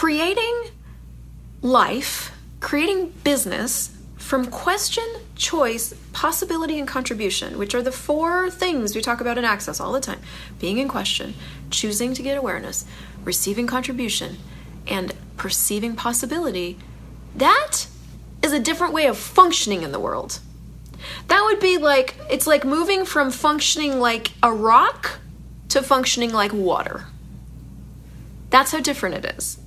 creating life, creating business from question, choice, possibility, and contribution, which are the four things we talk about in Access all the time being in question, choosing to get awareness, receiving contribution, and perceiving possibility. That is a different way of functioning in the world. That would be like, it's like moving from functioning like a rock to functioning like water. That's how different it is.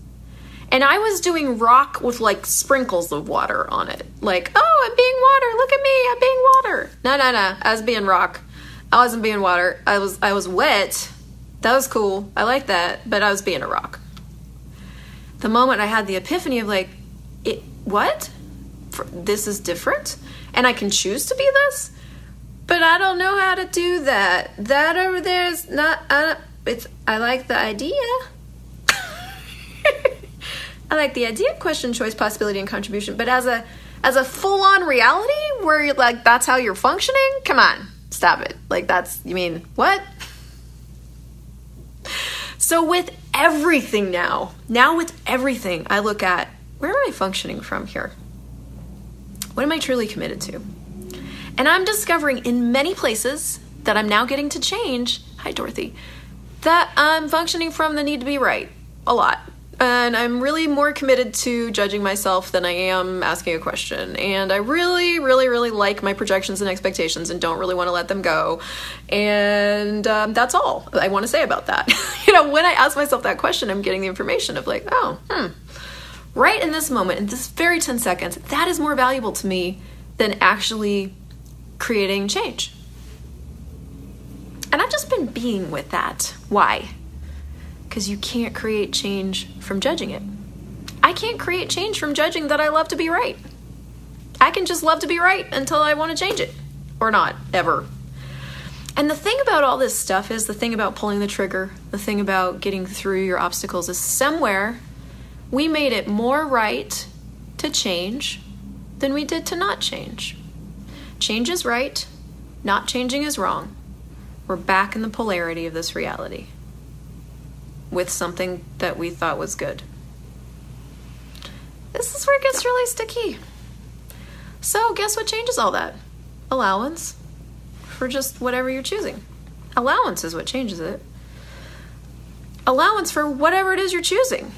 And I was doing rock with like sprinkles of water on it. Like, oh, I'm being water. Look at me. I'm being water. No, no, no. I was being rock. I wasn't being water. I was I was wet. That was cool. I like that, but I was being a rock. The moment I had the epiphany of like, it what? This is different, and I can choose to be this, but I don't know how to do that. That over there is not. I, it's. I like the idea. I like the idea of question, choice, possibility, and contribution, but as a as a full on reality where you're like that's how you're functioning, come on, stop it. Like that's you mean what? So with everything now, now with everything, I look at where am I functioning from here? What am I truly committed to? And I'm discovering in many places that I'm now getting to change. Hi, Dorothy. That I'm functioning from the need to be right a lot and I'm really more committed to judging myself than I am asking a question. And I really, really, really like my projections and expectations and don't really want to let them go. And um, that's all I want to say about that. you know, when I ask myself that question, I'm getting the information of like, oh, hmm. Right in this moment, in this very 10 seconds, that is more valuable to me than actually creating change. And I've just been being with that. Why? Because you can't create change from judging it. I can't create change from judging that I love to be right. I can just love to be right until I want to change it or not, ever. And the thing about all this stuff is the thing about pulling the trigger, the thing about getting through your obstacles is somewhere we made it more right to change than we did to not change. Change is right, not changing is wrong. We're back in the polarity of this reality with something that we thought was good. This is where it gets really sticky. So, guess what changes all that? Allowance for just whatever you're choosing. Allowance is what changes it. Allowance for whatever it is you're choosing.